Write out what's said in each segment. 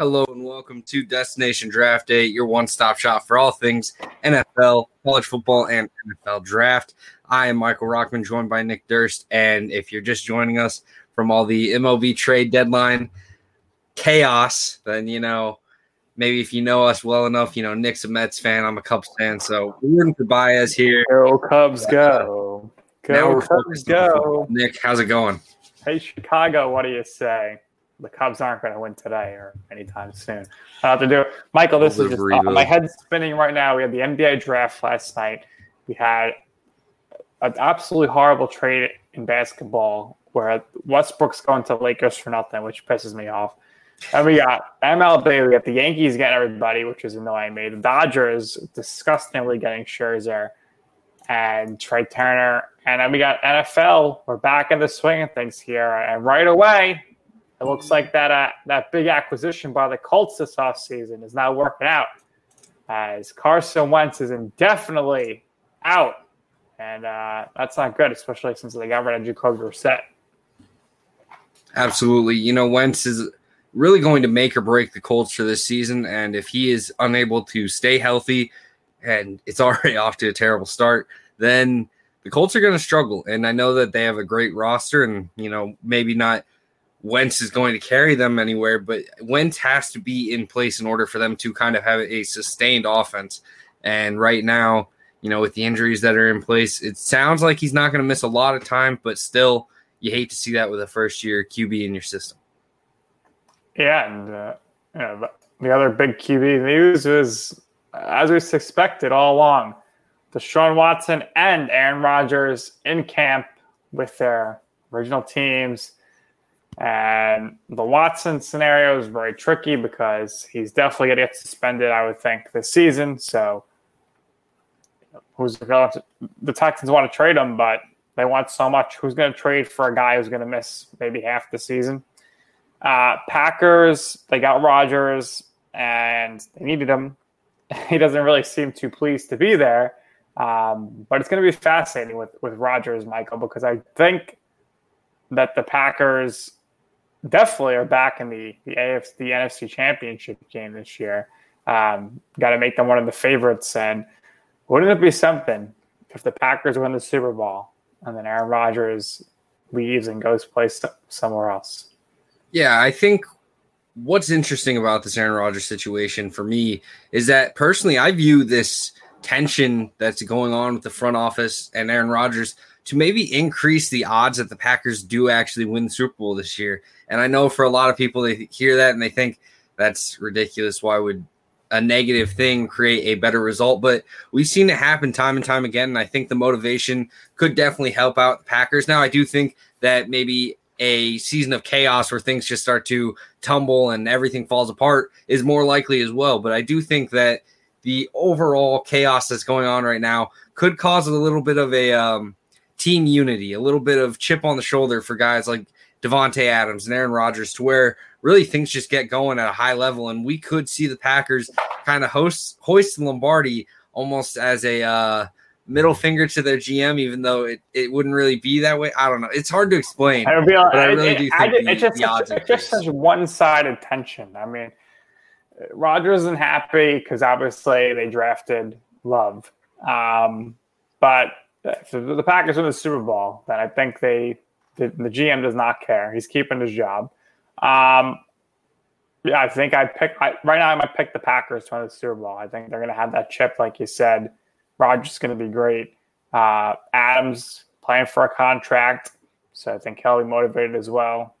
Hello and welcome to Destination Draft Day, your one stop shop for all things NFL, college football, and NFL draft. I am Michael Rockman, joined by Nick Durst. And if you're just joining us from all the MLB trade deadline chaos, then you know, maybe if you know us well enough, you know, Nick's a Mets fan, I'm a Cubs fan. So we're rooting for Baez here. Go Cubs, go. Now we're Cubs, go. Nick, how's it going? Hey, Chicago, what do you say? The Cubs aren't going to win today or anytime soon. I have to do it. Michael, this is just of my head's spinning right now. We had the NBA draft last night. We had an absolutely horrible trade in basketball where Westbrook's going to Lakers for nothing, which pisses me off. And we got MLB. We got the Yankees getting everybody, which is annoying me. The Dodgers disgustingly getting Scherzer and Trea Turner. And then we got NFL. We're back in the swing of things here. And right away, it looks like that uh, that big acquisition by the Colts this offseason is not working out. As Carson Wentz is indefinitely out. And uh, that's not good, especially since they got rid of Jacoby Brissett. Absolutely. You know, Wentz is really going to make or break the Colts for this season. And if he is unable to stay healthy and it's already off to a terrible start, then the Colts are going to struggle. And I know that they have a great roster and, you know, maybe not Wentz is going to carry them anywhere, but Wentz has to be in place in order for them to kind of have a sustained offense. And right now, you know, with the injuries that are in place, it sounds like he's not going to miss a lot of time, but still, you hate to see that with a first year QB in your system. Yeah, and uh, the- the other big QB news was, as we suspected all along, Deshaun Watson and Aaron Rodgers in camp with their original teams. And the Watson scenario is very tricky because he's definitely going to get suspended, I would think, this season. So, who's going to, the Texans want to trade him, but they want so much. Who's going to trade for a guy who's going to miss maybe half the season? Uh, Packers, they got Rodgers and they needed him. He doesn't really seem too pleased to be there. Um, but it's going to be fascinating with, with Rodgers, Michael, because I think that the Packers definitely are back in the, the AFC, the NFC championship game this year. Um, got to make them one of the favorites. And wouldn't it be something if the Packers win the Super Bowl and then Aaron Rodgers leaves and goes play some- somewhere else? Yeah, I think what's interesting about this Aaron Rodgers situation for me is that personally, I view this tension that's going on with the front office and Aaron Rodgers to maybe increase the odds that the Packers do actually win the Super Bowl this year. And I know for a lot of people, they hear that and they think that's ridiculous. Why would a negative thing create a better result? But we've seen it happen time and time again. And I think the motivation could definitely help out the Packers. Now, I do think that maybe a season of chaos where things just start to tumble and everything falls apart is more likely as well. But I do think that the overall chaos that's going on right now could cause a little bit of a um, team unity, a little bit of chip on the shoulder for guys like Davante Adams and Aaron Rodgers, to where really things just get going at a high level, and we could see the Packers kind of host hoist Lombardi almost as a uh, middle finger to their GM, even though it, it wouldn't really be that way. I don't know. It's hard to explain. It would be but I it- really it- do think I did- the- it's just the odds it's just increase. such one-sided tension. I mean, Rodgers isn't happy because obviously they drafted Love, um, but if the the Packers win the Super Bowl, then I think they the, the GM does not care. He's keeping his job. Um, yeah, I think I pick I, right now. I might pick the Packers to win the Super Bowl. I think they're going to have that chip, like you said. Rodgers is going to be great. Uh, Adams playing for a contract, so I think he'll be motivated as well.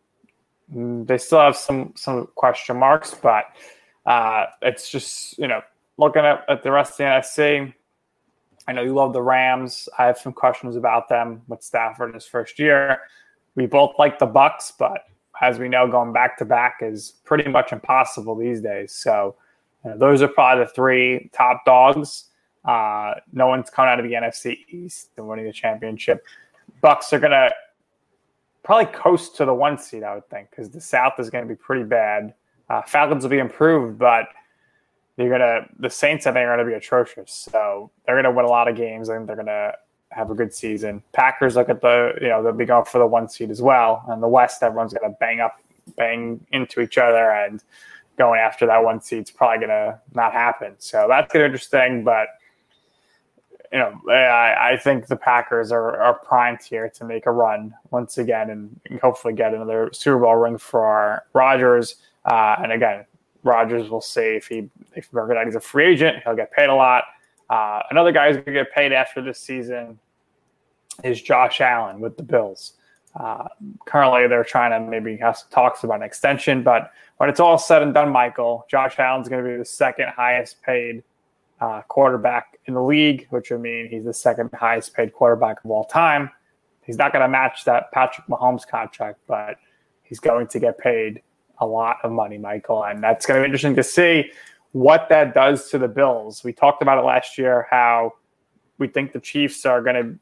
Mm, They still have some some question marks, but uh, it's just you know looking at, at the rest of the NFC. I know you love the Rams. I have some questions about them with Stafford in his first year. We both like the Bucs, but as we know, going back to back is pretty much impossible these days. So you know, those are probably the three top dogs. Uh, no one's coming out of the NFC East and winning the championship. Bucs are gonna probably coast to the one seed, I would think, because the South is going to be pretty bad. Uh, Falcons will be improved, but they're gonna the Saints I think are gonna be atrocious. So they're gonna win a lot of games. I think they're gonna have a good season. Packers look at the you know they'll be going for the one seed as well. And the West, everyone's gonna bang up, bang into each other, and going after that one seed's probably gonna not happen. So that's gonna be interesting, but. You know, I, I think the Packers are, are primed here to make a run once again and hopefully get another Super Bowl ring for Rodgers. Uh, and again, Rodgers will see if he if he's a free agent, he'll get paid a lot. Uh, another guy who's going to get paid after this season is Josh Allen with the Bills. Uh, currently, they're trying to maybe have some talks about an extension, but when it's all said and done, Michael, Josh Allen's going to be the second highest paid uh, quarterback in the league, which would mean he's the second highest paid quarterback of all time. He's not going to match that Patrick Mahomes contract, but he's going to get paid a lot of money, Michael. And that's going to be interesting to see what that does to the Bills. We talked about it last year how we think the Chiefs are going to,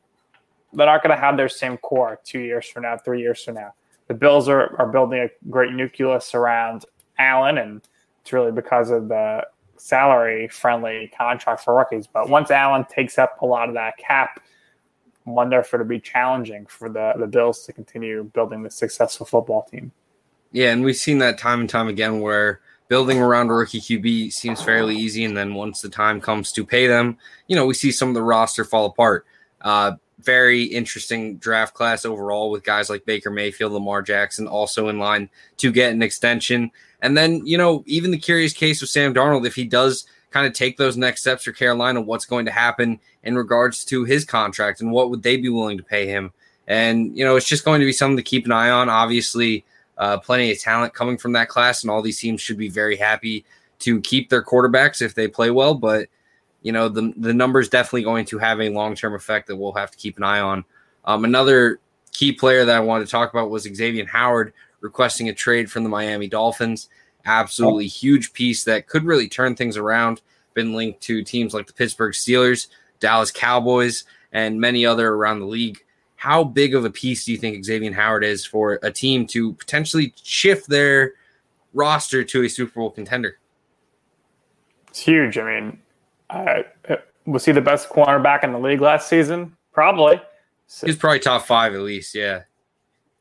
they're not going to have their same core two years from now, three years from now. The Bills are, are building a great nucleus around Allen, and it's really because of the salary friendly contract for rookies. But once Allen takes up a lot of that cap, I wonder if it'll be challenging for the, the Bills to continue building the successful football team. Yeah, and we've seen that time and time again where building around a rookie QB seems fairly easy, and then once the time comes to pay them, you know, we see some of the roster fall apart. Uh, very interesting draft class overall with guys like Baker Mayfield, Lamar Jackson also in line to get an extension. And then, you know, even the curious case of Sam Darnold, if he does kind of take those next steps for Carolina, what's going to happen in regards to his contract and what would they be willing to pay him? And, you know, it's just going to be something to keep an eye on. Obviously, uh, plenty of talent coming from that class, and all these teams should be very happy to keep their quarterbacks if they play well. But, you know, the, the number is definitely going to have a long term effect that we'll have to keep an eye on. Um, another key player that I wanted to talk about was Xavier Howard requesting a trade from the Miami Dolphins. Absolutely huge piece that could really turn things around. Been linked to teams like the Pittsburgh Steelers, Dallas Cowboys, and many other around the league. How big of a piece do you think Xavier Howard is for a team to potentially shift their roster to a Super Bowl contender? It's huge. I mean, uh, was he the best cornerback in the league last season? Probably. So, He's probably top five at least. Yeah.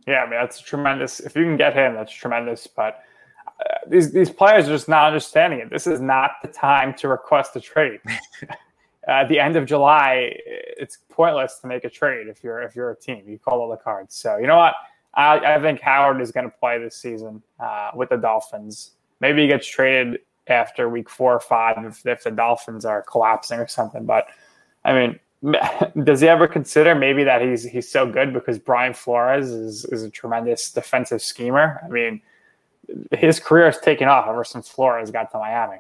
yeah, I mean that's tremendous. If you can get him, that's tremendous. But uh, these these players are just not understanding it. This is not the time to request a trade. At the end of July, it's pointless to make a trade if you're if you're a team. You call all the cards. So you know what? I, I think Howard is going to play this season uh, with the Dolphins. Maybe he gets traded after week four or five if, if the Dolphins are collapsing or something. But I mean, does he ever consider maybe that he's he's so good because Brian Flores is is a tremendous defensive schemer? I mean, his career has taken off ever since Flores got to Miami.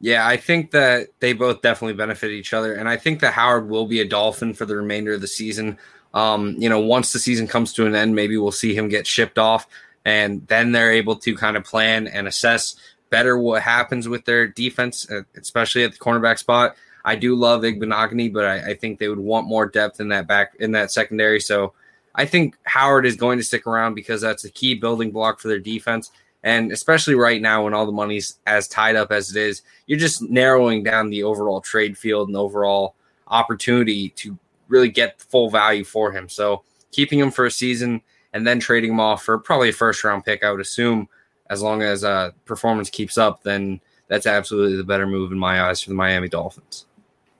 Yeah, I think that they both definitely benefit each other, and I think that Howard will be a Dolphin for the remainder of the season. Um, you know, once the season comes to an end, maybe we'll see him get shipped off, and then they're able to kind of plan and assess better what happens with their defense, especially at the cornerback spot. I do love Igbinoghene, but I, I think they would want more depth in that back in that secondary. So I think Howard is going to stick around because that's a key building block for their defense. And especially right now, when all the money's as tied up as it is, you're just narrowing down the overall trade field and overall opportunity to really get full value for him. So keeping him for a season and then trading him off for probably a first round pick, I would assume, as long as uh, performance keeps up, then that's absolutely the better move in my eyes for the Miami Dolphins.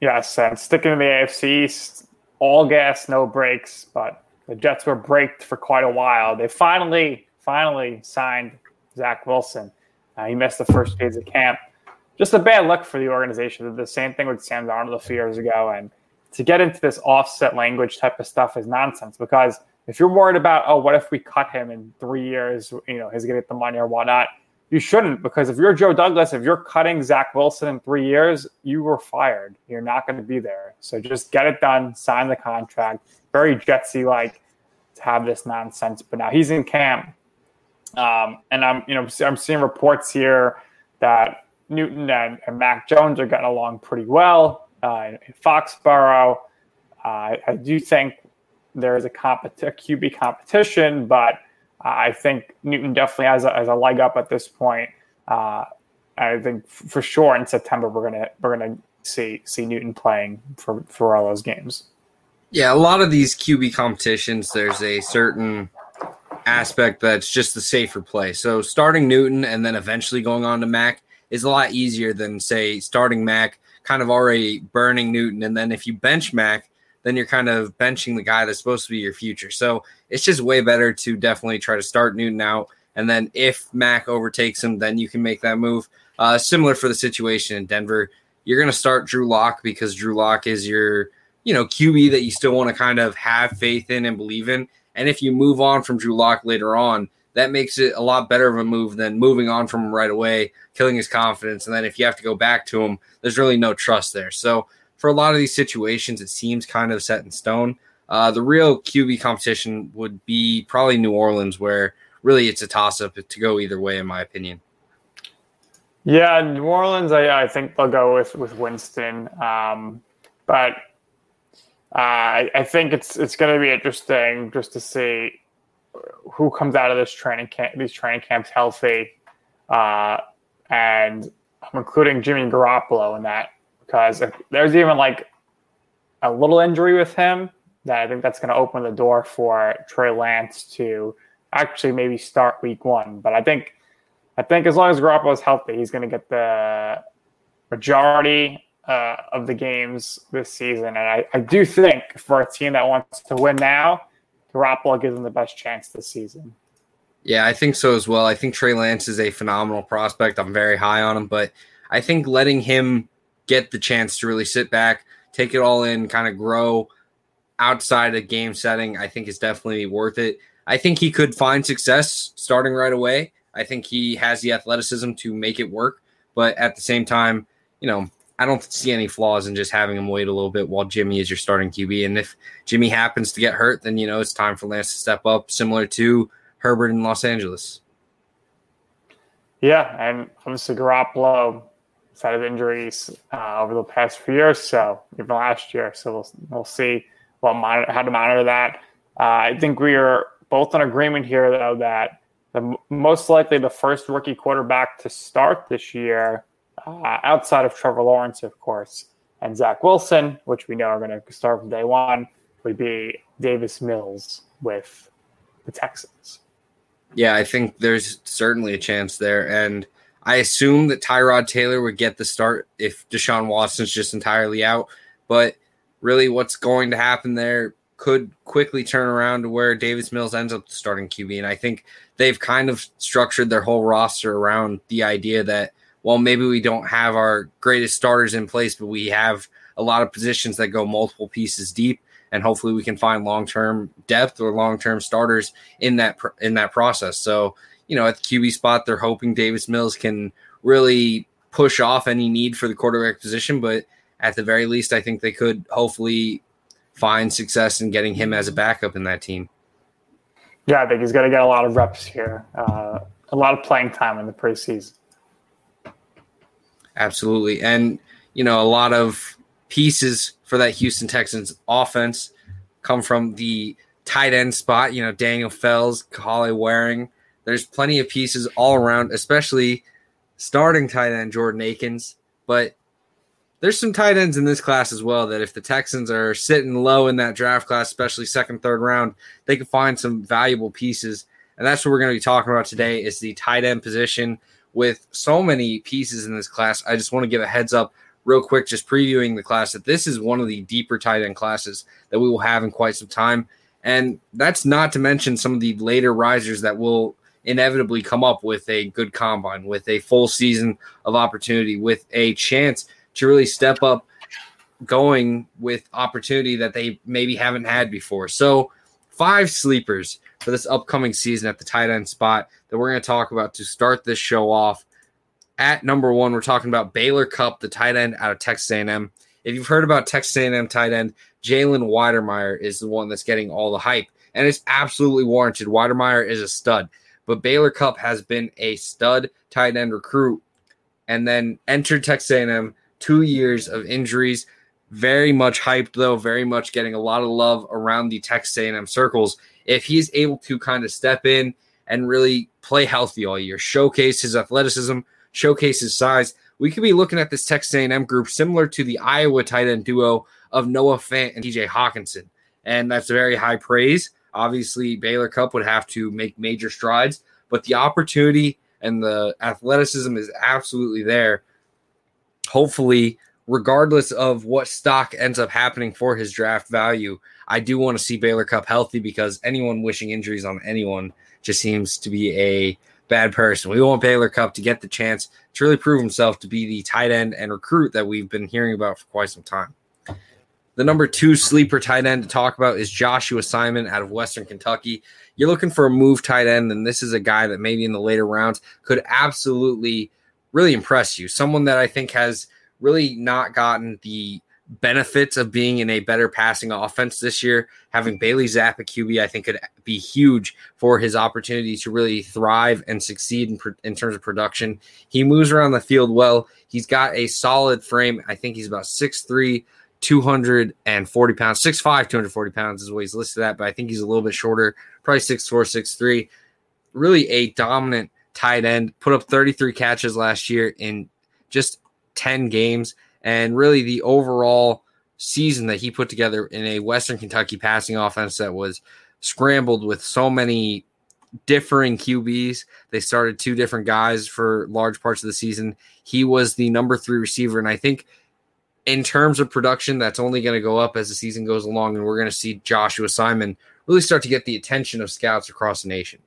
Yes, and sticking to the AFC all gas, no brakes, but the Jets were braked for quite a while. They finally, finally signed Zach Wilson. Uh, he missed the first phase of camp. Just a bad look for the organization. The same thing with Sam Darnold a few years ago. And to get into this offset language type of stuff is nonsense because if you're worried about, oh, what if we cut him in three years, you know, he's going to get the money or whatnot, you shouldn't because if you're Joe Douglas, if you're cutting Zach Wilson in three years, you were fired. You're not going to be there. So just get it done, sign the contract. Very Jetsy like to have this nonsense. But now he's in camp, um, and I'm you know I'm seeing reports here that Newton and, and Mac Jones are getting along pretty well uh, in Foxborough. Uh, I do think there is a, compet- a QB competition, but I think Newton definitely has a, has a leg up at this point. Uh, I think for sure in September we're gonna we're gonna see see Newton playing for for all those games. Yeah, a lot of these QB competitions, there's a certain aspect that's just the safer play. So starting Newton and then eventually going on to Mac is a lot easier than say starting Mac, kind of already burning Newton, and then if you bench Mac, then you're kind of benching the guy that's supposed to be your future. So it's just way better to definitely try to start Newton out. And then if Mac overtakes him, then you can make that move. Uh, similar for the situation in Denver. You're going to start Drew Lock because Drew Lock is your, you know, QB that you still want to kind of have faith in and believe in. And if you move on from Drew Lock later on, that makes it a lot better of a move than moving on from him right away, killing his confidence. And then if you have to go back to him, there's really no trust there. So for a lot of these situations, it seems kind of set in stone. Uh, the real QB competition would be probably New Orleans, where really it's a toss up to go either way, in my opinion. Yeah, New Orleans, I, I think they'll go with with Winston, um, but I, I think it's it's going to be interesting just to see who comes out of this training camp, these training camps healthy, uh, and I'm including Jimmy Garoppolo in that because if there's even like a little injury with him, that I think that's going to open the door for Trey Lance to actually maybe start week one. But I think I think as long as Garoppolo is healthy, he's going to get the majority uh, of the games this season. And I, I do think for a team that wants to win now, Garoppolo gives them the best chance this season. Yeah, I think so as well. I think Trey Lance is a phenomenal prospect. I'm very high on him, but I think letting him get the chance to really sit back, take it all in, kind of grow outside a game setting, I think is definitely worth it. I think he could find success starting right away. I think he has the athleticism to make it work, but at the same time, you know, I don't see any flaws in just having him wait a little bit while Jimmy is your starting QB. And if Jimmy happens to get hurt, then you know it's time for Lance to step up, similar to Herbert in Los Angeles. Yeah, and obviously Garoppolo side of injuries uh, over the past few years, so even last year. So we'll we'll see what monitor, how to monitor that. Uh, I think we are both in agreement here, though, that the most likely the first rookie quarterback to start this year, uh, outside of Trevor Lawrence, of course, and Zach Wilson, which we know are going to start from day one, would be Davis Mills with the Texans. Yeah, I think there's certainly a chance there, and I assume that Tyrod Taylor would get the start if Deshaun Watson's just entirely out. But really, what's going to happen there could quickly turn around to where Davis Mills ends up starting QB. And I think they've kind of structured their whole roster around the idea that, well, maybe we don't have our greatest starters in place, but we have a lot of positions that go multiple pieces deep. And hopefully we can find long term depth or long term starters in that in that process. So you know, at the QB spot, they're hoping Davis Mills can really push off any need for the quarterback position. But at the very least, I think they could hopefully find success in getting him as a backup in that team. Yeah, I think he's going to get a lot of reps here, uh, a lot of playing time in the preseason. Absolutely. And, you know, a lot of pieces for that Houston Texans offense come from the tight end spot. You know, Daniel Fells, Kahale Warring. there's plenty of pieces all around, especially starting tight end Jordan Akins. But there's some tight ends in this class as well that if the Texans are sitting low in that draft class, especially second, third round, they can find some valuable pieces. And that's what we're going to be talking about today is the tight end position with so many pieces in this class. I just want to give a heads up real quick, just previewing the class that this is one of the deeper tight end classes that we will have in quite some time. And that's not to mention some of the later risers that will inevitably come up with a good combine, with a full season of opportunity, with a chance to really step up going with opportunity that they maybe haven't had before. So, five sleepers for this upcoming season at the tight end spot that we're going to talk about to start this show off. At number one, we're talking about Baylor Cupp, the tight end out of Texas A&M. If you've heard about Texas A&M tight end, Jalen Wydermyer is the one that's getting all the hype, and it's absolutely warranted. Wydermyer is a stud, but Baylor Cupp has been a stud tight end recruit, and then entered Texas A&M two years of injuries. Very much hyped though, very much getting a lot of love around the Texas A&M circles. If he's able to kind of step in and really play healthy all year, showcase his athleticism, showcase his size, we could be looking at this Texas A&M group similar to the Iowa tight end duo of Noah Fant and TJ Hockenson. and that's very high praise. Obviously, Baylor Cupp would have to make major strides, but the opportunity and the athleticism is absolutely there hopefully, regardless of what stock ends up happening for his draft value, I do want to see Baylor Cupp healthy because anyone wishing injuries on anyone just seems to be a bad person. We want Baylor Cupp to get the chance to really prove himself to be the tight end and recruit that we've been hearing about for quite some time. The number two sleeper tight end to talk about is Joshua Simon out of Western Kentucky. You're looking for a move tight end, and this is a guy that maybe in the later rounds could absolutely really impress you. Someone that I think has really not gotten the benefits of being in a better passing offense this year. Having Bailey Zappe at QB, I think, could be huge for his opportunity to really thrive and succeed in, in terms of production. He moves around the field well. He's got a solid frame. I think he's about 6'3, 240 pounds, 6'5, 240 pounds is what he's listed at, but I think he's a little bit shorter, probably 6'4, 6'3. Really a dominant tight end, put up 33 catches last year in just 10 games. And really, the overall season that he put together in a Western Kentucky passing offense that was scrambled with so many differing QBs. They started two different guys for large parts of the season. He was the number three receiver. And I think in terms of production, that's only going to go up as the season goes along. And we're going to see Joshua Simon really start to get the attention of scouts across the nation.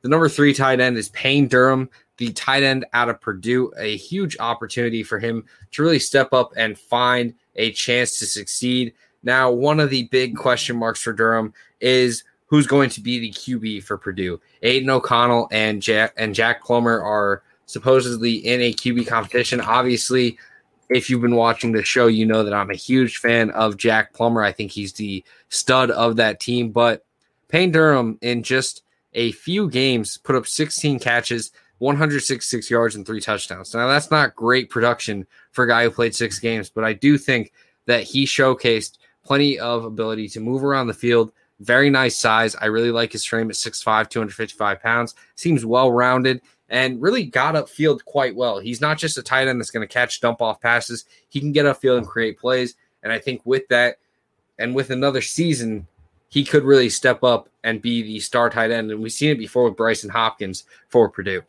The number three tight end is Payne Durham, the tight end out of Purdue. A huge opportunity for him to really step up and find a chance to succeed. Now, one of the big question marks for Durham is who's going to be the QB for Purdue. Aidan O'Connell and Jack and Jack Plummer are supposedly in a QB competition. Obviously, if you've been watching the show, you know that I'm a huge fan of Jack Plummer. I think he's the stud of that team. But Payne Durham, in just a few games, put up 16 catches, 166 yards, and three touchdowns. Now, that's not great production for a guy who played six games, but I do think that he showcased plenty of ability to move around the field. Very nice size. I really like his frame at 6'5, 255 pounds. Seems well rounded and really got upfield quite well. He's not just a tight end that's going to catch dump off passes, he can get upfield and create plays. And I think with that, and with another season he could really step up and be the star tight end. And we've seen it before with Brycen Hopkins for Purdue.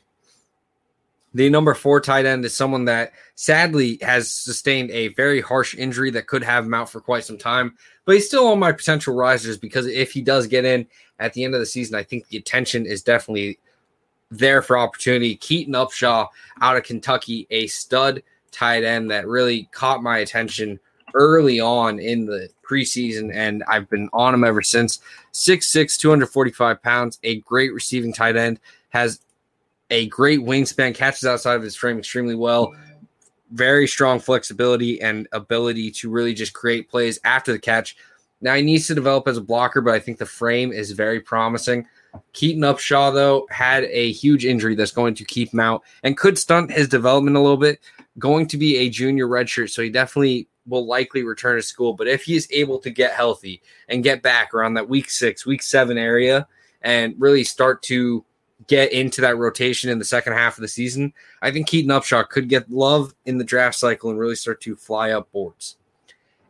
The number four tight end is someone that sadly has sustained a very harsh injury that could have him out for quite some time, but he's still on my potential risers because if he does get in at the end of the season, I think the attention is definitely there for opportunity. Keaton Upshaw out of Kentucky, a stud tight end that really caught my attention early on in the preseason, and I've been on him ever since. 6'6, 245 pounds, a great receiving tight end, has a great wingspan, catches outside of his frame extremely well. Very strong flexibility and ability to really just create plays after the catch. Now he needs to develop as a blocker, but I think the frame is very promising. Keaton Upshaw, though, had a huge injury that's going to keep him out and could stunt his development a little bit. Going to be a junior redshirt, so he definitely will likely return to school. But if he is able to get healthy and get back around that week six, week seven area and really start to get into that rotation in the second half of the season, I think Keaton Upshaw could get love in the draft cycle and really start to fly up boards.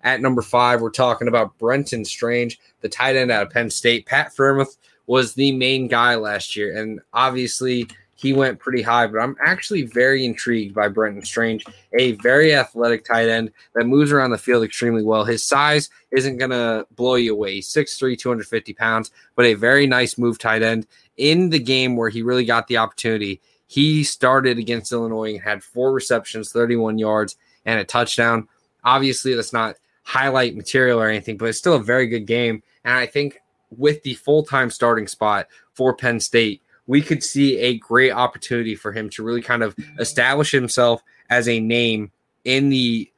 At number five, we're talking about Brenton Strange, the tight end out of Penn State. Pat Freiermuth was the main guy last year, and obviously he went pretty high, but I'm actually very intrigued by Brenton Strange, a very athletic tight end that moves around the field extremely well. His size isn't going to blow you away. He's 6'3, 250 pounds, but a very nice move tight end. In the game where he really got the opportunity, he started against Illinois and had four receptions, 31 yards, and a touchdown. Obviously, that's not highlight material or anything, but it's still a very good game. And I think with the full time starting spot for Penn State, we could see a great opportunity for him to really kind of establish himself as a name in the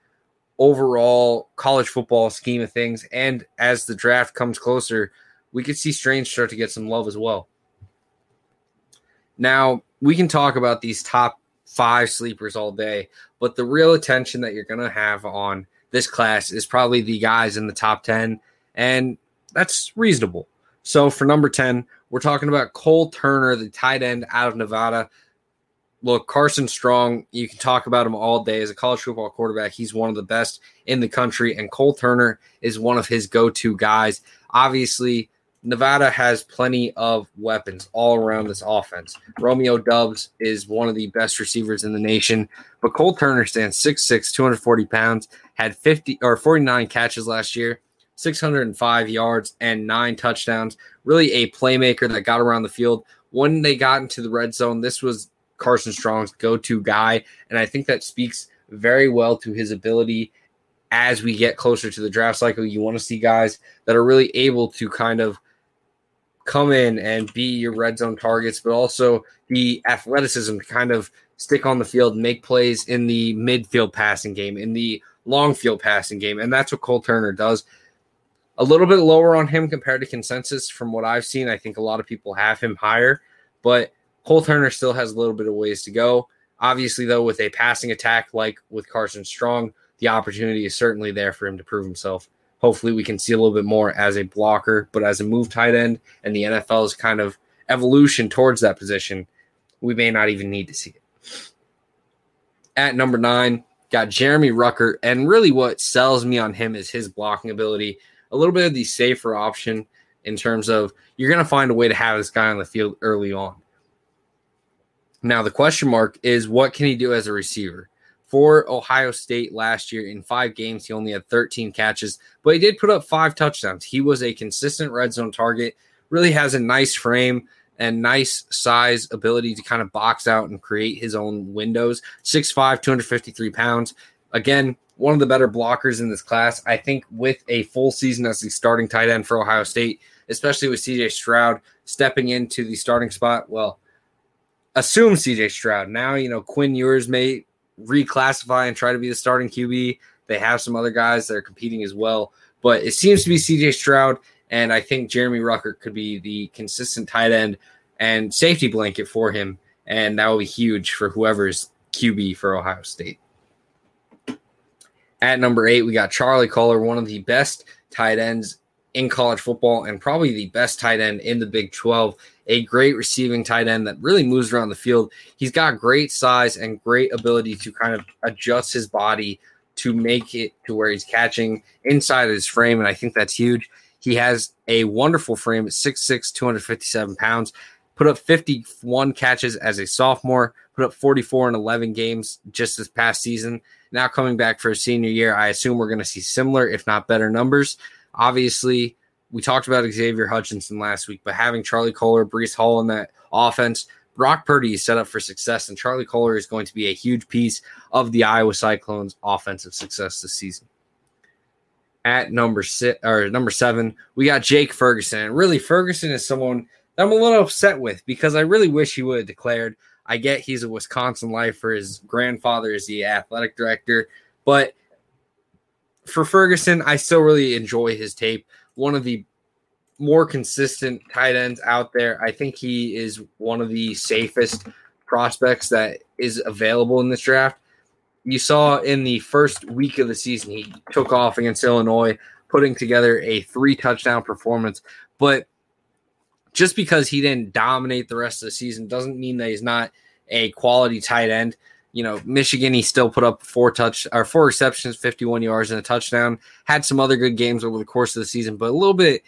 overall college football scheme of things. And as the draft comes closer, we could see Strange start to get some love as well. Now, we can talk about these top five sleepers all day, but the real attention that you're going to have on this class is probably the guys in the top 10, and that's reasonable. So for number 10, we're talking about Cole Turner, the tight end out of Nevada. Look, Carson Strong, you can talk about him all day as a college football quarterback. He's one of the best in the country, and Cole Turner is one of his go to guys. Obviously, Nevada has plenty of weapons all around this offense. Romeo Doubs is one of the best receivers in the nation, but Cole Turner stands 6'6, 240 pounds, had 50 or 49 catches last year 605 yards and nine touchdowns. Really a playmaker that got around the field. When they got into the red zone, this was Carson Strong's go to guy. And I think that speaks very well to his ability as we get closer to the draft cycle. You want to see guys that are really able to kind of come in and be your red zone targets, but also the athleticism to kind of stick on the field and make plays in the midfield passing game, in the long field passing game. And that's what Cole Turner does a little bit lower on him compared to consensus from what I've seen. I think a lot of people have him higher, but Cole Turner still has a little bit of ways to go. Obviously, though, with a passing attack like with Carson Strong, the opportunity is certainly there for him to prove himself. Hopefully, we can see a little bit more as a blocker, but as a move tight end and the NFL's kind of evolution towards that position, we may not even need to see it. At number nine, got Jeremy Rucker. and really what sells me on him is his blocking ability a little bit of the safer option in terms of you're going to find a way to have this guy on the field early on. Now, the question mark is what can he do as a receiver? For Ohio State last year, in five games, he only had 13 catches, but he did put up five touchdowns. He was a consistent red zone target, really has a nice frame and nice size ability to kind of box out and create his own windows. 6'5, 253 pounds. Again, one of the better blockers in this class. I think with a full season as the starting tight end for Ohio State, especially with CJ Stroud stepping into the starting spot, well, assume CJ Stroud. Now, you know, Quinn Ewers may reclassify and try to be the starting QB. They have some other guys that are competing as well, but it seems to be CJ Stroud. And I think Jeremy Rucker could be the consistent tight end and safety blanket for him. And that will be huge for whoever's QB for Ohio State. At number eight, we got Charlie Kolar, one of the best tight ends in college football and probably the best tight end in the Big 12. A great receiving tight end that really moves around the field. He's got great size and great ability to kind of adjust his body to make it to where he's catching inside his frame. And I think that's huge. He has a wonderful frame at 6'6, 257 pounds. Put up 51 catches as a sophomore, put up 44 in 11 games just this past season. Now coming back for a senior year, I assume we're going to see similar, if not better, numbers. Obviously, we talked about Xavier Hutchinson last week, but having Charlie Kolar, Breece Hall in that offense, Brock Purdy is set up for success, and Charlie Kolar is going to be a huge piece of the Iowa Cyclones' offensive success this season. At number six or number seven, we got Jake Ferguson. Really, Ferguson is someone that I'm a little upset with because I really wish he would have declared I get he's a Wisconsin lifer. His grandfather is the athletic director, but for Ferguson, I still really enjoy his tape. One of the more consistent tight ends out there. I think he is one of the safest prospects that is available in this draft. You saw in the first week of the season, he took off against Illinois, putting together a three touchdown performance. But just because he didn't dominate the rest of the season doesn't mean that he's not a quality tight end. You know, Michigan, he still put up four touch or four receptions, 51 yards, and a touchdown. Had some other good games over the course of the season, but a little bit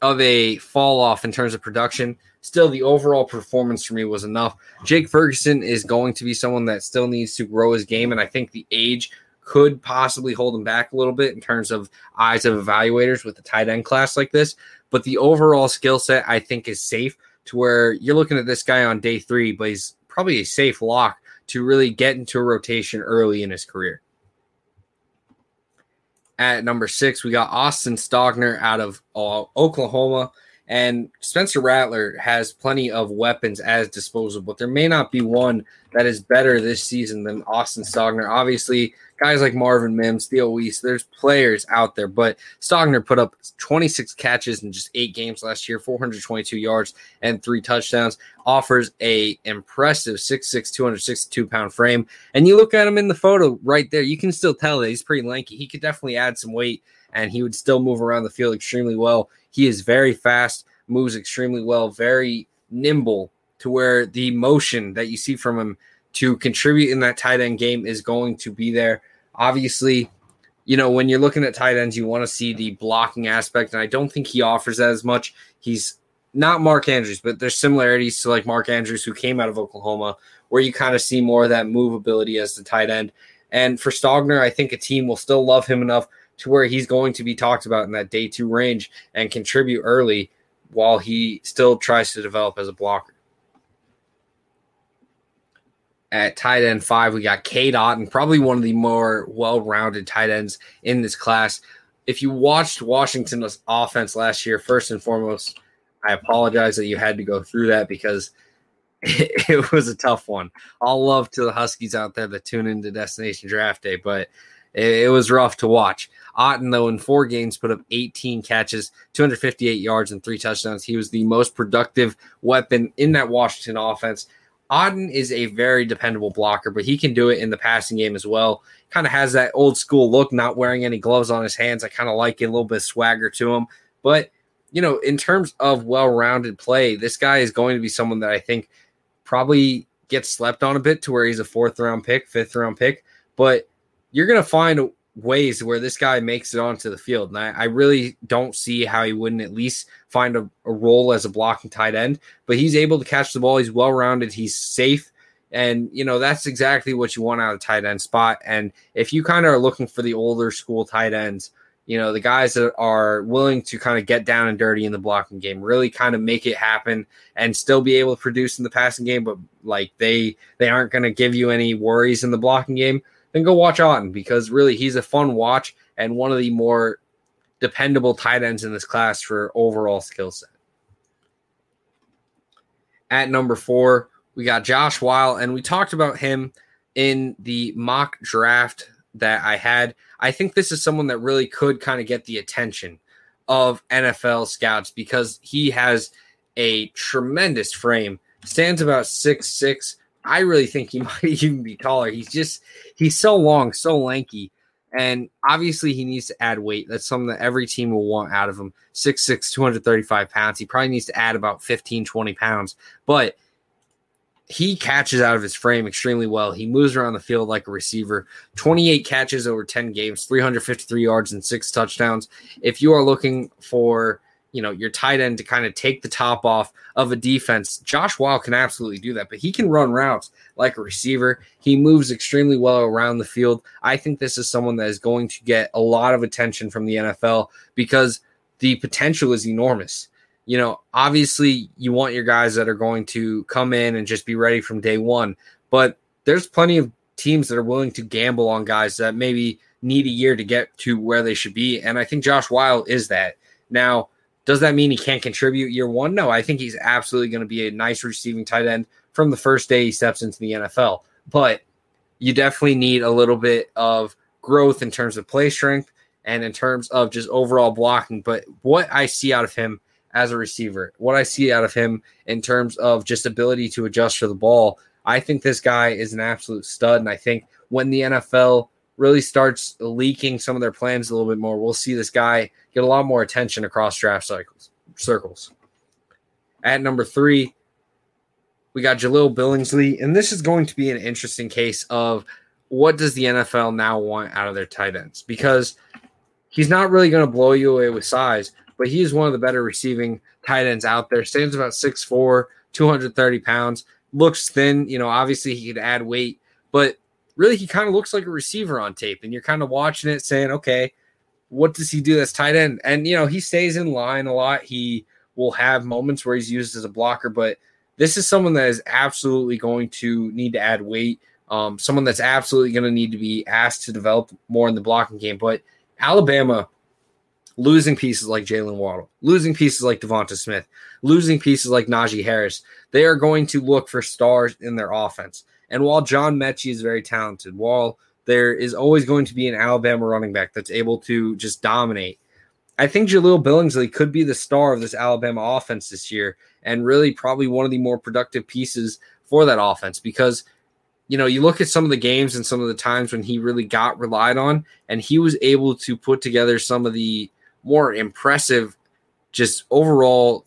of a fall off in terms of production. Still, the overall performance for me was enough. Jake Ferguson is going to be someone that still needs to grow his game, and I think the age could possibly hold him back a little bit in terms of eyes of evaluators with a tight end class like this. But the overall skill set, I think, is safe to where you're looking at this guy on day three, but he's probably a safe lock to really get into a rotation early in his career. At number six, we got Austin Stogner out of uh, Oklahoma. And Spencer Rattler has plenty of weapons as disposal, but there may not be one that is better this season than Austin Stogner. Obviously, guys like Marvin Mims, Theo Wease, there's players out there, but Stogner put up 26 catches in just eight games last year, 422 yards and three touchdowns. Offers a impressive 6'6", 262 pound frame. And you look at him in the photo right there, you can still tell that he's pretty lanky. He could definitely add some weight and he would still move around the field extremely well. He is very fast, moves extremely well, very nimble to where the motion that you see from him to contribute in that tight end game is going to be there. Obviously, you know, when you're looking at tight ends, you want to see the blocking aspect, and I don't think he offers that as much. He's not Mark Andrews, but there's similarities to like Mark Andrews, who came out of Oklahoma, where you kind of see more of that movability as the tight end. And for Stogner, I think a team will still love him enough to where he's going to be talked about in that day two range and contribute early while he still tries to develop as a blocker. At tight end five, we got Cade Otton probably one of the more well rounded tight ends in this class. If you watched Washington's offense last year, first and foremost, I apologize that you had to go through that because it, it was a tough one. All love to the Huskies out there that tune into Destination Draft Day, but it, it was rough to watch. Otton, though, in four games, put up 18 catches, 258 yards, and three touchdowns. He was the most productive weapon in that Washington offense. Otton is a very dependable blocker, but he can do it in the passing game as well. Kind of has that old school look, not wearing any gloves on his hands. I kind of like it, a little bit of swagger to him. But, you know, in terms of well rounded play, this guy is going to be someone that I think probably gets slept on a bit to where he's a fourth round pick, fifth round pick. But you're going to find ways where this guy makes it onto the field. And I, I really don't see how he wouldn't at least find a, a, role as a blocking tight end. But he's able to catch the ball. He's well rounded. He's safe. And, you know, that's exactly what you want out of tight end spot. And if you kind of are looking for the older school tight ends, you know, the guys that are willing to kind of get down and dirty in the blocking game, really kind of make it happen and still be able to produce in the passing game, but like they they aren't going to give you any worries in the blocking game then go watch Otton because really he's a fun watch and one of the more dependable tight ends in this class for overall skill set. At number four, we got Josh Whyle, and we talked about him in the mock draft that I had. I think this is someone that really could kind of get the attention of NFL scouts because he has a tremendous frame, stands about six six, I really think he might even be taller. He's just he's so long, so lanky. And obviously he needs to add weight. That's something that every team will want out of him. 6'6, 235 pounds. He probably needs to add about 15, 20 pounds. But he catches out of his frame extremely well. He moves around the field like a receiver. 28 catches over 10 games, 353 yards, and six touchdowns. If you are looking for you know, your tight end to kind of take the top off of a defense. Josh Whyle can absolutely do that, but he can run routes like a receiver. He moves extremely well around the field. I think this is someone that is going to get a lot of attention from the NFL because the potential is enormous. You know, obviously, you want your guys that are going to come in and just be ready from day one, but there's plenty of teams that are willing to gamble on guys that maybe need a year to get to where they should be. And I think Josh Whyle is that. Now, does that mean he can't contribute year one? No, I think he's absolutely going to be a nice receiving tight end from the first day he steps into the NFL. But you definitely need a little bit of growth in terms of play strength and in terms of just overall blocking. But what I see out of him as a receiver, what I see out of him in terms of just ability to adjust for the ball, I think this guy is an absolute stud. And I think when the NFL really starts leaking some of their plans a little bit more, we'll see this guy get a lot more attention across draft cycles circles. At number three, we got Jahleel Billingsley, and this is going to be an interesting case of what does the NFL now want out of their tight ends because he's not really going to blow you away with size, but he is one of the better receiving tight ends out there. Stands about 6'4, 230 pounds, looks thin. You know, obviously he could add weight, but really he kind of looks like a receiver on tape. And you're kind of watching it saying, okay, what does he do as tight end? And, you know, he stays in line a lot. He will have moments where he's used as a blocker, but this is someone that is absolutely going to need to add weight. Um, someone that's absolutely going to need to be asked to develop more in the blocking game. But Alabama losing pieces like Jaylen Waddle, losing pieces like Devonta Smith, losing pieces like Najee Harris, they are going to look for stars in their offense. And while John Metchie is very talented, while there is always going to be an Alabama running back that's able to just dominate, I think Jahleel Billingsley could be the star of this Alabama offense this year and really probably one of the more productive pieces for that offense because – you know, you look at some of the games and some of the times when he really got relied on, and he was able to put together some of the more impressive, just overall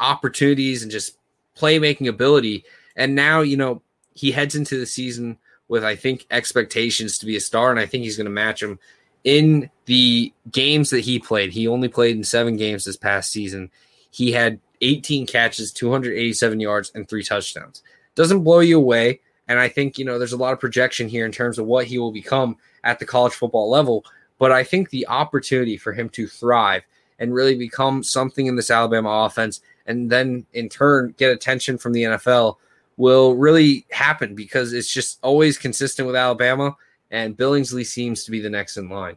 opportunities and just playmaking ability. And now, you know, he heads into the season with, I think, expectations to be a star, and I think he's going to match him in the games that he played. He only played in seven games this past season. He had 18 catches, 287 yards, and three touchdowns. Doesn't blow you away and I think, you know, there's a lot of projection here in terms of what he will become at the college football level. But I think the opportunity for him to thrive and really become something in this Alabama offense and then in turn get attention from the NFL will really happen because it's just always consistent with Alabama. And Billingsley seems to be the next in line.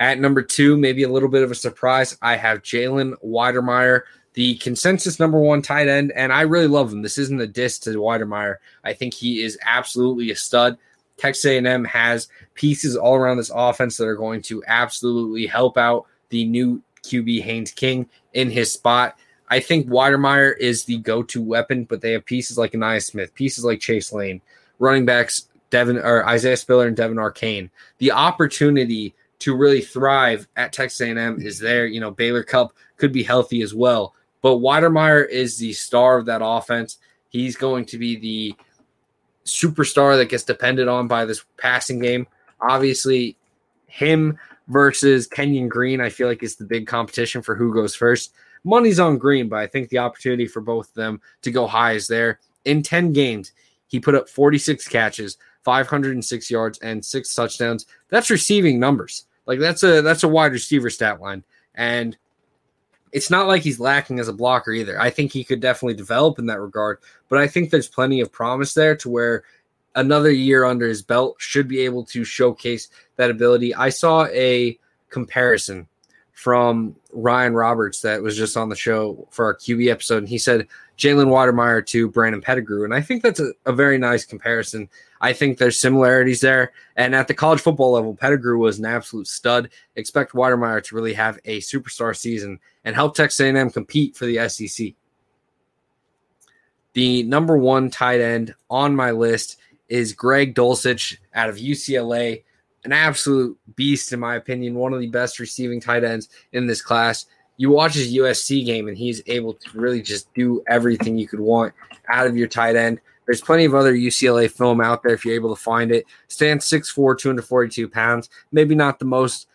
At number two, maybe a little bit of a surprise, I have Jalen Wydermyer the consensus number one tight end, and I really love him. This isn't a diss to Wydermyer. I think he is absolutely a stud. Texas A&M has pieces all around this offense that are going to absolutely help out the new QB Haynes King in his spot. I think Wydermyer is the go-to weapon, but they have pieces like Ainias Smith, pieces like Chase Lane, running backs Devin or Isaiah Spiller and Devon Achane. The opportunity to really thrive at Texas A&M is there. You know, Baylor Cupp could be healthy as well. But Wydermyer is the star of that offense. He's going to be the superstar that gets depended on by this passing game. Obviously, him versus Kenyon Green, I feel like is the big competition for who goes first. Money's on Green, but I think the opportunity for both of them to go high is there. In 10 games, he put up 46 catches, 506 yards, and six touchdowns. That's receiving numbers. Like that's a that's a wide receiver stat line. And it's not like he's lacking as a blocker either. I think he could definitely develop in that regard, but I think there's plenty of promise there to where another year under his belt should be able to showcase that ability. I saw a comparison from Ryan Roberts that was just on the show for our QB episode, and he said Jalen Wydermyer to Brandon Pettigrew. And I think that's a, a, very nice comparison. I think there's similarities there. And at the college football level, Pettigrew was an absolute stud. Expect Wydermyer to really have a superstar season and help Texas A&M compete for the SEC. The number one tight end on my list is Greg Dulcich out of UCLA an absolute beast, in my opinion, one of the best receiving tight ends in this class. You watch his USC game, and he's able to really just do everything you could want out of your tight end. There's plenty of other UCLA film out there if you're able to find it. Stands 6'4, 242 pounds. Maybe not the most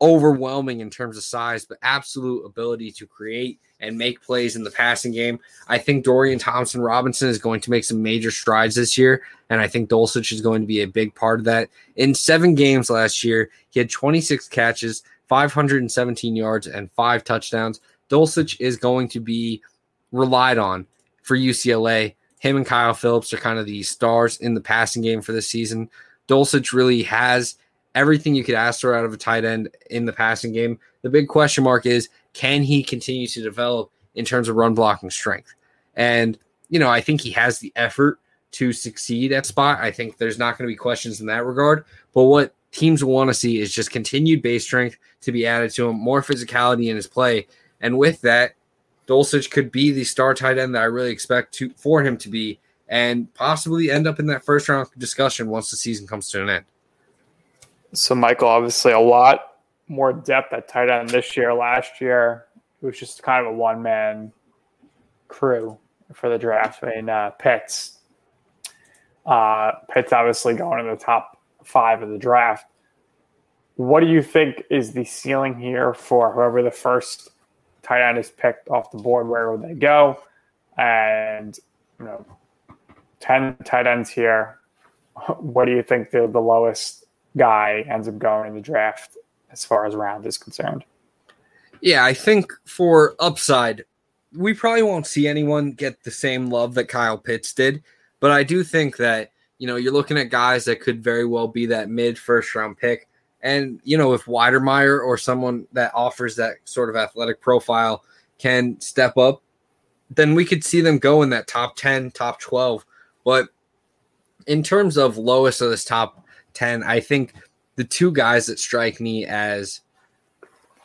overwhelming in terms of size, but absolute ability to create and make plays in the passing game. I think Dorian Thompson Robinson is going to make some major strides this year, and I think Dulcich is going to be a big part of that. In seven games last year, he had 26 catches, 517 yards, and five touchdowns. Dulcich is going to be relied on for UCLA. Him and Kyle Phillips are kind of the stars in the passing game for this season. Dulcich really has everything you could ask for out of a tight end in the passing game. The big question mark is can he continue to develop in terms of run blocking strength? And, you know, I think he has the effort to succeed at spot. I think there's not going to be questions in that regard. But what teams want to see is just continued base strength to be added to him, more physicality in his play. And with that, Dulcich could be the star tight end that I really expect to for him to be and possibly end up in that first round discussion once the season comes to an end. So, Michael, obviously, a lot more depth at tight end this year. Last year, it was just kind of a one man crew for the draft. I mean, uh, Pitts, uh, Pitts obviously going in the top five of the draft. What do you think is the ceiling here for whoever the first tight end is picked off the board? Where would they go? And you know, ten tight ends here. What do you think the, the lowest guy ends up going in the draft as far as round is concerned? Yeah, I think for upside, we probably won't see anyone get the same love that Kyle Pitts did, but I do think that you know you're looking at guys that could very well be that mid first round pick, and you know if Wydermyer or someone that offers that sort of athletic profile can step up, then we could see them go in that top ten, top twelve. But in terms of lowest of this top ten, I think the two guys that strike me as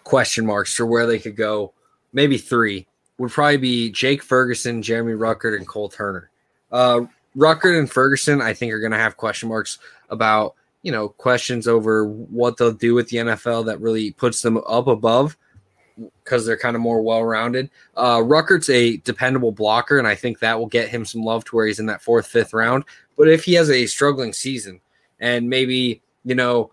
question marks for where they could go, maybe three, would probably be Jake Ferguson, Jeremy Ruckert, and Cole Turner. Uh, Ruckert and Ferguson, I think, are going to have question marks about, you know, questions over what they'll do with the NFL that really puts them up above because they're kind of more well rounded. Uh, Ruckert's a dependable blocker, and I think that will get him some love to where he's in that fourth, fifth round. But if he has a struggling season and maybe, you know,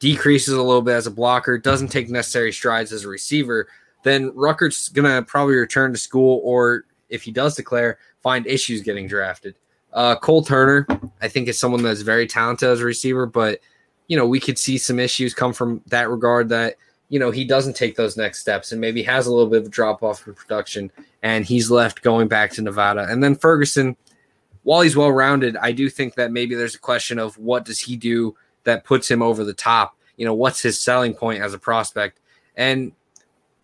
decreases a little bit as a blocker, doesn't take necessary strides as a receiver, then Ruckert's gonna probably return to school, or if he does declare, find issues getting drafted. Uh, Cole Turner, I think, is someone that's very talented as a receiver, but you know we could see some issues come from that regard that you know he doesn't take those next steps and maybe has a little bit of a drop off in production, and he's left going back to Nevada. And then Ferguson, while he's well rounded, I do think that maybe there's a question of what does he do that puts him over the top. You know, what's his selling point as a prospect? And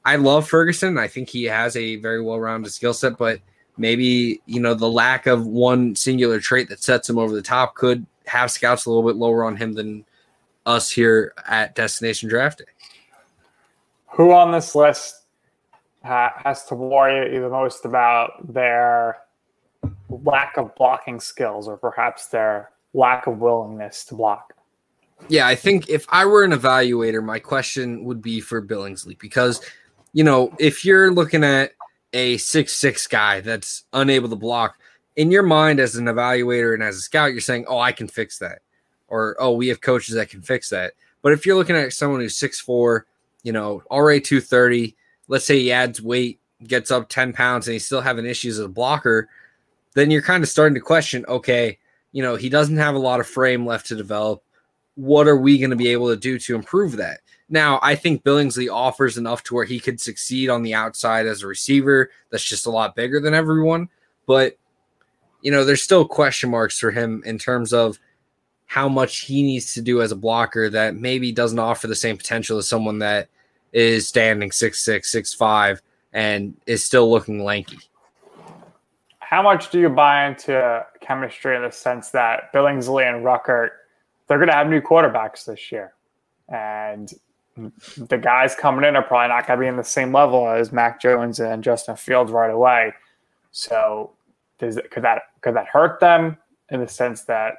I love Ferguson. I think he has a very well rounded skill set, but maybe, you know, the lack of one singular trait that sets him over the top could have scouts a little bit lower on him than us here at Destination Draft Day. Who on this list ha- has to worry you the most about their lack of blocking skills or perhaps their lack of willingness to block? Yeah, I think if I were an evaluator, my question would be for Billingsley because you know, if you're looking at a six six guy that's unable to block, in your mind as an evaluator and as a scout, you're saying, "Oh, I can fix that," or "Oh, we have coaches that can fix that." But if you're looking at someone who's six four, you know, already two thirty, let's say he adds weight, gets up ten pounds, and he's still having issues as a blocker, then you're kind of starting to question, okay, you know, he doesn't have a lot of frame left to develop. What are we going to be able to do to improve that? Now, I think Billingsley offers enough to where he could succeed on the outside as a receiver. That's just a lot bigger than everyone. But, you know, there's still question marks for him in terms of how much he needs to do as a blocker that maybe doesn't offer the same potential as someone that is standing six six, six five, and is still looking lanky. How much do you buy into chemistry in the sense that Billingsley and Ruckert, they're going to have new quarterbacks this year? And the guys coming in are probably not going to be in the same level as Mac Jones and Justin Fields right away. So, does it, could that could that hurt them in the sense that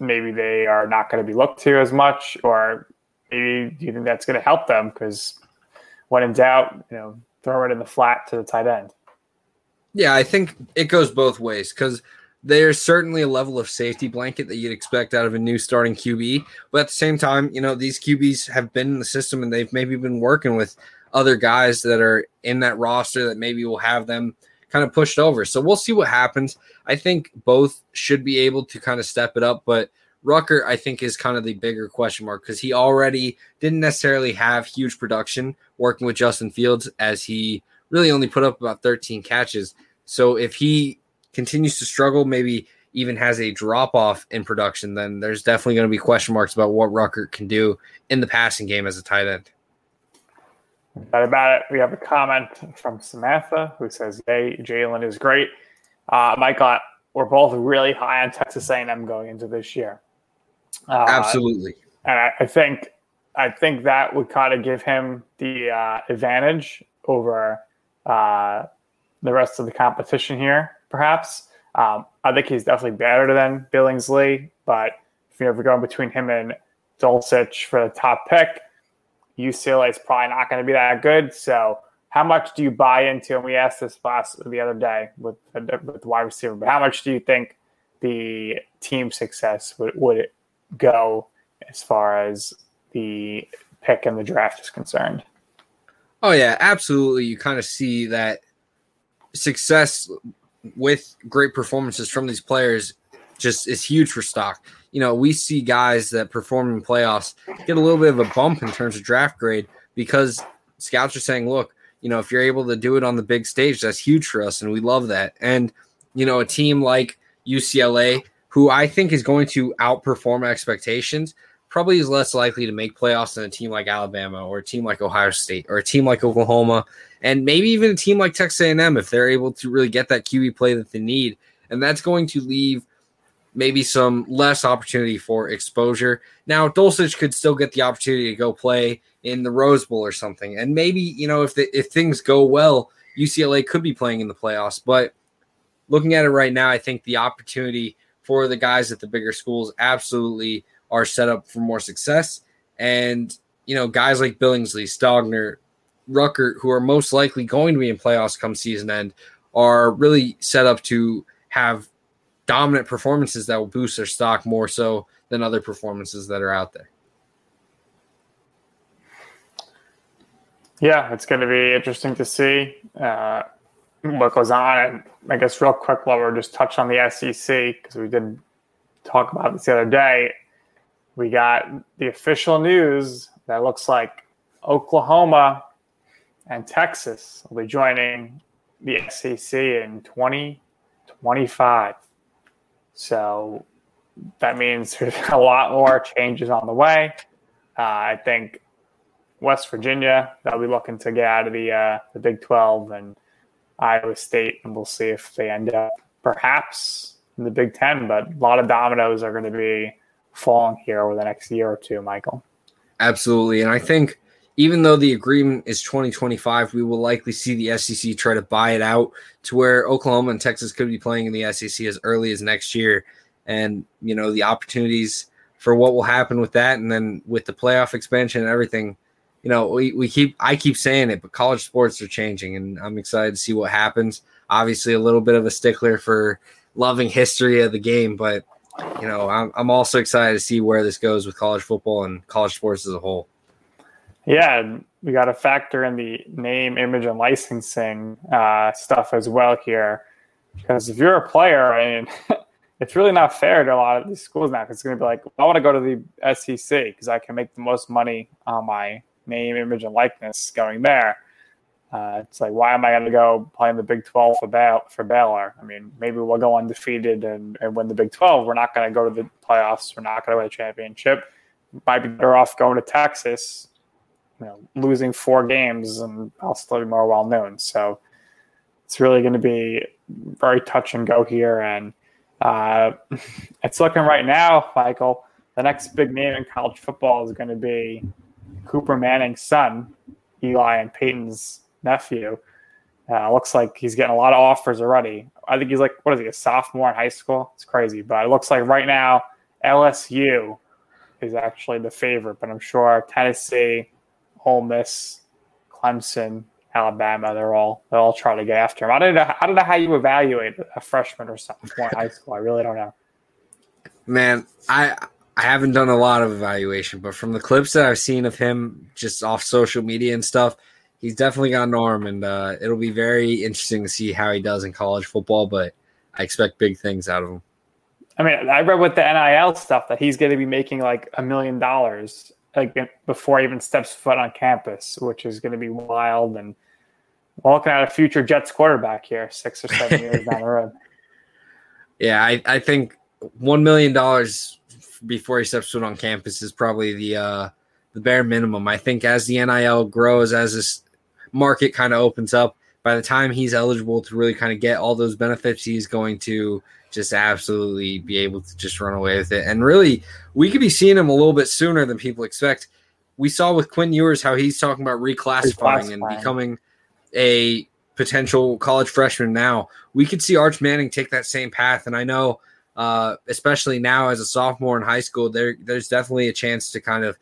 maybe they are not going to be looked to as much, or maybe do you think that's going to help them? Because when in doubt, you know, throw it in the flat to the tight end. Yeah, I think it goes both ways because there's certainly a level of safety blanket that you'd expect out of a new starting QB. But at the same time, you know, these QBs have been in the system and they've maybe been working with other guys that are in that roster that maybe will have them kind of pushed over. So we'll see what happens. I think both should be able to kind of step it up, but Ruckert, I think, is kind of the bigger question mark because he already didn't necessarily have huge production working with Justin Fields as he really only put up about 13 catches. So if he continues to struggle, maybe even has a drop off in production, then there's definitely going to be question marks about what Ruckert can do in the passing game as a tight end. That about it. We have a comment from Samantha who says, "Hey, Jalen is great." Uh, Michael, we're both really high on Texas A&M going into this year. Uh, Absolutely, and I, I, think I think that would kind of give him the uh, advantage over uh, the rest of the competition here perhaps. Um, I think he's definitely better than Billingsley, but if you're ever going between him and Dulcich for the top pick, UCLA is probably not going to be that good. So how much do you buy into? And we asked this last the other day with with the wide receiver, but how much do you think the team success would would go as far as the pick and the draft is concerned? Oh yeah, absolutely. You kind of see that success with great performances from these players just is huge for stock. You know, we see guys that perform in playoffs get a little bit of a bump in terms of draft grade because scouts are saying, look, you know, if you're able to do it on the big stage, that's huge for us. And we love that. And, you know, a team like UCLA, who I think is going to outperform expectations, probably is less likely to make playoffs than a team like Alabama or a team like Ohio State or a team like Oklahoma and maybe even a team like Texas A&M if they're able to really get that QB play that they need. And that's going to leave maybe some less opportunity for exposure. Now, Dulcich could still get the opportunity to go play in the Rose Bowl or something. And maybe, you know, if the, if things go well, UCLA could be playing in the playoffs, but looking at it right now, I think the opportunity for the guys at the bigger schools absolutely are set up for more success. And, you know, guys like Billingsley, Stogner, Ruckert, who are most likely going to be in playoffs come season end, are really set up to have dominant performances that will boost their stock more so than other performances that are out there. Yeah, it's going to be interesting to see uh, what goes on. And I guess, real quick, while we're just touch on the SEC, because we did talk about this the other day, we got the official news that looks like Oklahoma and Texas will be joining the SEC in 2025. So that means there's a lot more changes on the way. Uh, I think West Virginia they'll be looking to get out of the uh, the Big 12 and Iowa State, and we'll see if they end up perhaps in the Big Ten. But a lot of dominoes are going to be falling here over the next year or two, Michael. Absolutely, and I think even though the agreement is 2025, we will likely see the SEC try to buy it out to where Oklahoma and Texas could be playing in the SEC as early as next year. And, you know, the opportunities for what will happen with that. And then with the playoff expansion and everything, you know, we, we keep, I keep saying it, but college sports are changing and I'm excited to see what happens. Obviously, a little bit of a stickler for loving history of the game, but, you know, I'm, I'm also excited to see where this goes with college football and college sports as a whole. Yeah, we got to factor in the name, image, and licensing uh, stuff as well here. Because if you're a player, I mean, it's really not fair to a lot of these schools now. Because it's going to be like, I want to go to the SEC because I can make the most money on my name, image, and likeness going there. Uh, it's like, why am I going to go play in the Big 12 for, Bail- for Baylor? I mean, maybe we'll go undefeated and, and win the Big 12. We're not going to go to the playoffs. We're not going to win a championship. Might be better off going to Texas you know, losing four games and I'll still be more well known. So it's really going to be very touch and go here. And uh, it's looking right now, Michael, the next big name in college football is going to be Cooper Manning's son, Eli and Peyton's nephew. Uh, looks like he's getting a lot of offers already. I think he's like, what is he, a sophomore in high school? It's crazy. But it looks like right now, LSU is actually the favorite, but I'm sure Tennessee, Ole Miss, Clemson, Alabama, they're all they're all trying to get after him. I don't know. I don't know how you evaluate a freshman or sophomore in high school. I really don't know. Man, I I haven't done a lot of evaluation, but from the clips that I've seen of him just off social media and stuff, he's definitely got an arm, and uh, it'll be very interesting to see how he does in college football. But I expect big things out of him. I mean, I read with the NIL stuff that he's going to be making like a million dollars like before he even steps foot on campus, which is going to be wild. And we're looking at a future Jets quarterback here, six or seven years down the road. Yeah, I, I think one million dollars before he steps foot on campus is probably the uh, the bare minimum. I think as the NIL grows, as this market kind of opens up, by the time he's eligible to really kind of get all those benefits, he's going to just absolutely be able to just run away with it. And really, we could be seeing him a little bit sooner than people expect. We saw with Quinn Ewers how he's talking about reclassifying, reclassifying. and becoming a potential college freshman now. We could see Arch Manning take that same path. And I know, uh, especially now as a sophomore in high school, there there's definitely a chance to kind of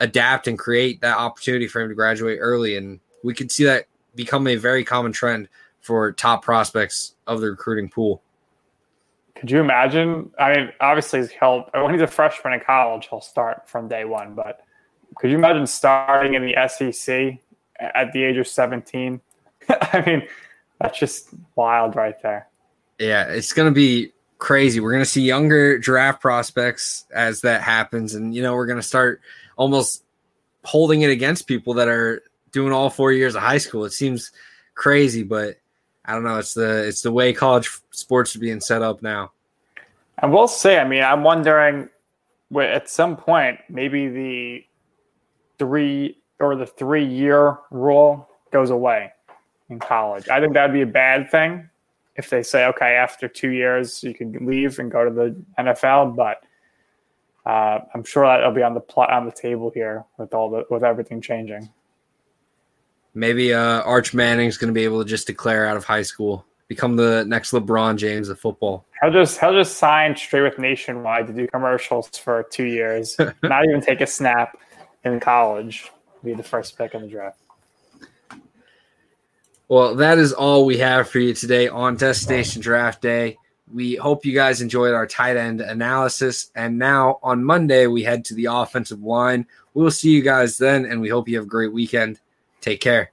adapt and create that opportunity for him to graduate early. And we could see that become a very common trend for top prospects of the recruiting pool. Could you imagine? I mean, obviously, he'll when he's a freshman in college, he'll start from day one. But could you imagine starting in the SEC at the age of seventeen? I mean, that's just wild, right there. Yeah, it's going to be crazy. We're going to see younger draft prospects as that happens, and you know, we're going to start almost holding it against people that are doing all four years of high school. It seems crazy, but I don't know. It's the it's the way college sports are being set up now. I will say, I mean, I'm wondering at some point maybe the three or the three year rule goes away in college. I think that'd be a bad thing if they say, okay, after two years you can leave and go to the NFL. But uh, I'm sure that'll be on the pl- on the table here with all the with everything changing. Maybe uh, Arch Manning's going to be able to just declare out of high school, become the next LeBron James of football. He'll just he'll just sign straight with Nationwide to do commercials for two years, not even take a snap in college. Be the first pick in the draft. Well, that is all we have for you today on Destination Draft Day. We hope you guys enjoyed our tight end analysis. And now on Monday, we head to the offensive line. We'll see you guys then, and we hope you have a great weekend. Take care.